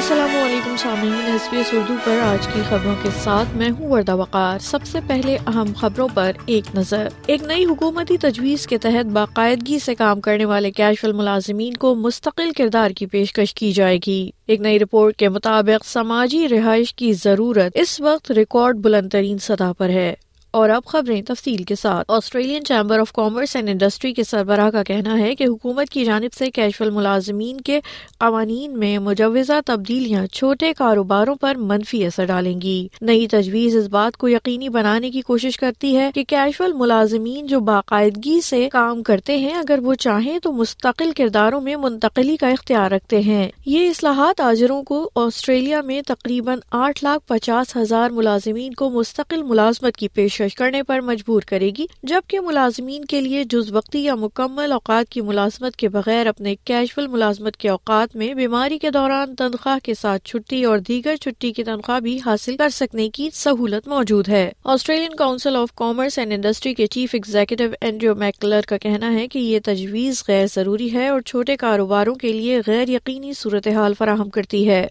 السلام علیکم سامعین ایس ایس اردو پر آج کی خبروں کے ساتھ میں ہوں وردہ وقار سب سے پہلے اہم خبروں پر ایک نظر ایک نئی حکومتی تجویز کے تحت باقاعدگی سے کام کرنے والے کیشول ملازمین کو مستقل کردار کی پیشکش کی جائے گی ایک نئی رپورٹ کے مطابق سماجی رہائش کی ضرورت اس وقت ریکارڈ بلند ترین سطح پر ہے اور اب خبریں تفصیل کے ساتھ Australian chamber of commerce and industry کے سربراہ کا کہنا ہے کہ حکومت کی جانب سے کیشول ملازمین کے قوانین میں مجوزہ تبدیلیاں چھوٹے کاروباروں پر منفی اثر ڈالیں گی نئی تجویز اس بات کو یقینی بنانے کی کوشش کرتی ہے کہ کیشول ملازمین جو باقاعدگی سے کام کرتے ہیں اگر وہ چاہیں تو مستقل کرداروں میں منتقلی کا اختیار رکھتے ہیں یہ اصلاحات آجروں کو آسٹریلیا میں تقریباً آٹھ لاکھ پچاس ہزار ملازمین کو مستقل ملازمت کی پیش کرنے پر مجبور کرے گی جبکہ ملازمین کے لیے جز وقتی یا مکمل اوقات کی ملازمت کے بغیر اپنے کیجول ملازمت کے اوقات میں بیماری کے دوران تنخواہ کے ساتھ چھٹی اور دیگر چھٹی کی تنخواہ بھی حاصل کر سکنے کی سہولت موجود ہے Australian council of commerce and industry کے چیف ایگزیکٹو اینڈریو میکلر کا کہنا ہے کہ یہ تجویز غیر ضروری ہے اور چھوٹے کاروباروں کے لیے غیر یقینی صورتحال فراہم کرتی ہے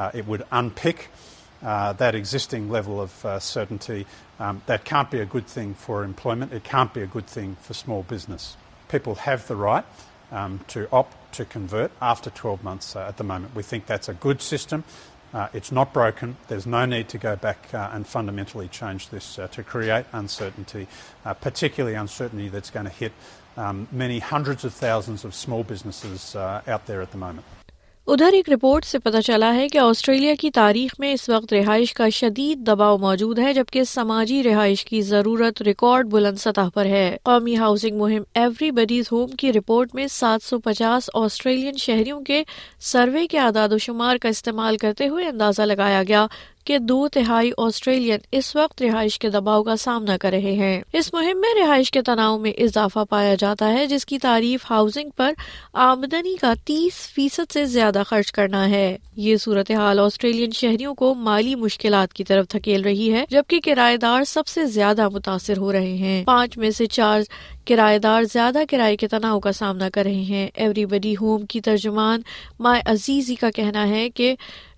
Uh, it would unpick uh, that existing level of uh, certainty. Um, that can't be a good thing for employment. It can't be a good thing for small business. People have the right um, to opt to convert after 12 months at the moment. We think that's a good system. It's not broken. There's no need to go back and fundamentally change this to create uncertainty, particularly uncertainty that's going to hit um, many hundreds of thousands of small businesses out there at the moment. ادھر ایک report سے پتہ چلا ہے کہ Australia کی تاریخ میں اس وقت رہائش کا شدید دباؤ موجود ہے جبکہ سماجی رہائش کی ضرورت ریکارڈ بلند سطح پر ہے قومی ہاؤسنگ مہم ایوری بڈیز ہوم کی رپورٹ میں سات سو پچاس آسٹریلین شہریوں کے سروے کے اعداد و شمار کا استعمال کرتے ہوئے اندازہ لگایا گیا دو تہائی آسٹریلین اس وقت رہائش کے دباؤ کا سامنا کر رہے ہیں اس مہم میں رہائش کے تناؤ میں اضافہ پایا جاتا ہے جس کی تعریف ہاؤسنگ پر آمدنی کا تیس فیصد سے زیادہ خرچ کرنا ہے یہ صورت حال آسٹریلین شہریوں کو مالی مشکلات کی طرف دھکیل رہی ہے جبکہ کرایہ دار سب سے زیادہ متاثر ہو رہے ہیں پانچ میں سے چار کرایہ دار زیادہ کرایے کے تناؤ کا سامنا کر رہے ہیں ایوری بڈی ہوم کی ترجمان مائے عزیزی کا کہنا ہے کہ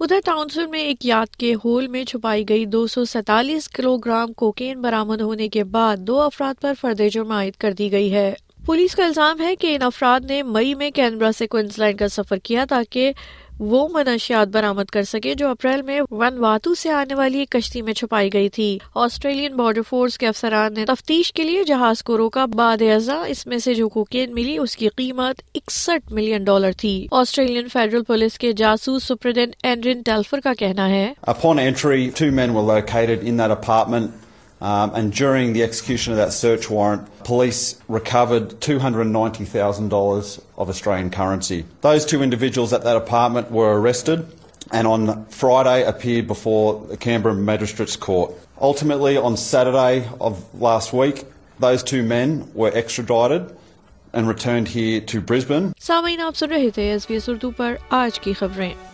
ادھر ٹاؤنسل میں ایک یاد کے ہول میں چھپائی گئی دو سو سینتالیس کلو گرام کوکین برامد ہونے کے بعد دو افراد پر فرد عائد کر دی گئی ہے پولیس کا الزام ہے کہ ان افراد نے مئی میں کینبرا سے کوئنزلینڈ کا سفر کیا تاکہ وہ منشیات برامد کر سکے جو اپریل میں ون واتو سے آنے والی کشتی میں چھپائی گئی تھی آسٹریلین بارڈر فورس کے افسران نے تفتیش کے لیے جہاز کو روکا بعد ازاں اس میں سے جو کوکین ملی اس کی قیمت اکسٹھ ملین ڈالر تھی آسٹریلین فیڈرل پولیس کے جاسوس سپرنٹین ٹیلفر کا کہنا ہے سرچ وارنٹریڈ آنڈ آئیسٹریٹلیٹر آپ سن رہے تھے آج کی خبریں